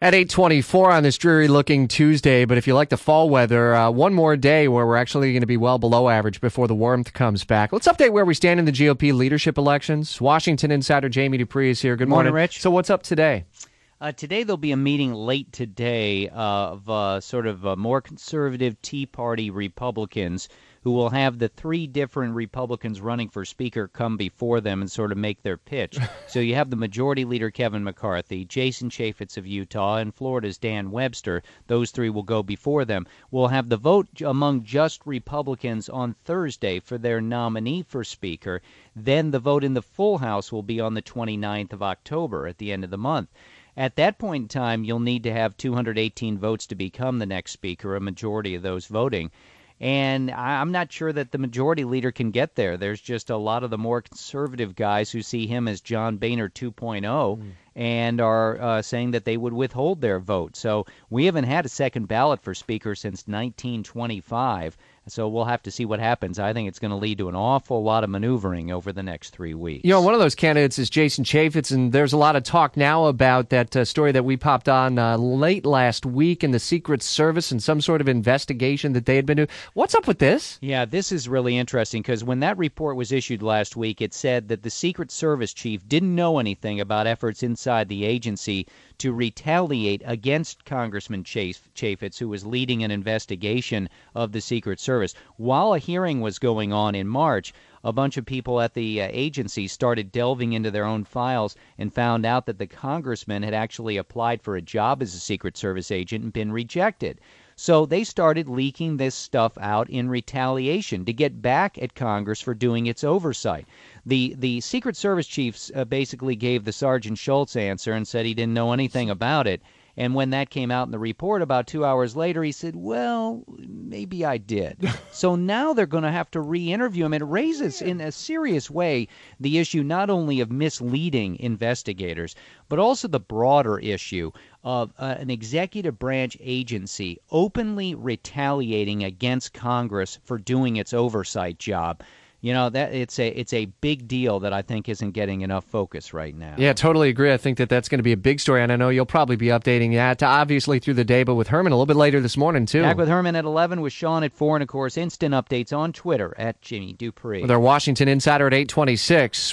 At 824 on this dreary looking Tuesday, but if you like the fall weather, uh, one more day where we're actually going to be well below average before the warmth comes back. Let's update where we stand in the GOP leadership elections. Washington insider Jamie Dupree is here. Good morning, morning Rich. So what's up today? Uh, today there'll be a meeting late today uh, of uh, sort of uh, more conservative Tea Party Republicans who will have the three different Republicans running for Speaker come before them and sort of make their pitch. so you have the Majority Leader Kevin McCarthy, Jason Chaffetz of Utah, and Florida's Dan Webster. Those three will go before them. We'll have the vote among just Republicans on Thursday for their nominee for Speaker. Then the vote in the full House will be on the 29th of October at the end of the month. At that point in time, you'll need to have 218 votes to become the next speaker, a majority of those voting. And I'm not sure that the majority leader can get there. There's just a lot of the more conservative guys who see him as John Boehner 2.0 mm. And are uh, saying that they would withhold their vote. So we haven't had a second ballot for speaker since 1925. So we'll have to see what happens. I think it's going to lead to an awful lot of maneuvering over the next three weeks. You know, one of those candidates is Jason Chaffetz, and there's a lot of talk now about that uh, story that we popped on uh, late last week in the Secret Service and some sort of investigation that they had been doing. What's up with this? Yeah, this is really interesting because when that report was issued last week, it said that the Secret Service chief didn't know anything about efforts inside the agency to retaliate against Congressman Chaffetz, who was leading an investigation of the Secret Service. While a hearing was going on in March, a bunch of people at the uh, agency started delving into their own files and found out that the congressman had actually applied for a job as a Secret Service agent and been rejected. So they started leaking this stuff out in retaliation to get back at Congress for doing its oversight the the Secret Service chiefs uh, basically gave the Sergeant Schultz answer and said he didn't know anything about it. And when that came out in the report about two hours later, he said, Well, maybe I did. so now they're going to have to re interview him. It raises, in a serious way, the issue not only of misleading investigators, but also the broader issue of uh, an executive branch agency openly retaliating against Congress for doing its oversight job you know that it's a it's a big deal that I think isn't getting enough focus right now. Yeah, totally agree. I think that that's going to be a big story, and I know you'll probably be updating that obviously through the day, but with Herman a little bit later this morning too. Back with Herman at eleven, with Sean at four, and of course instant updates on Twitter at Jamie Dupree. With our Washington Insider at eight twenty six.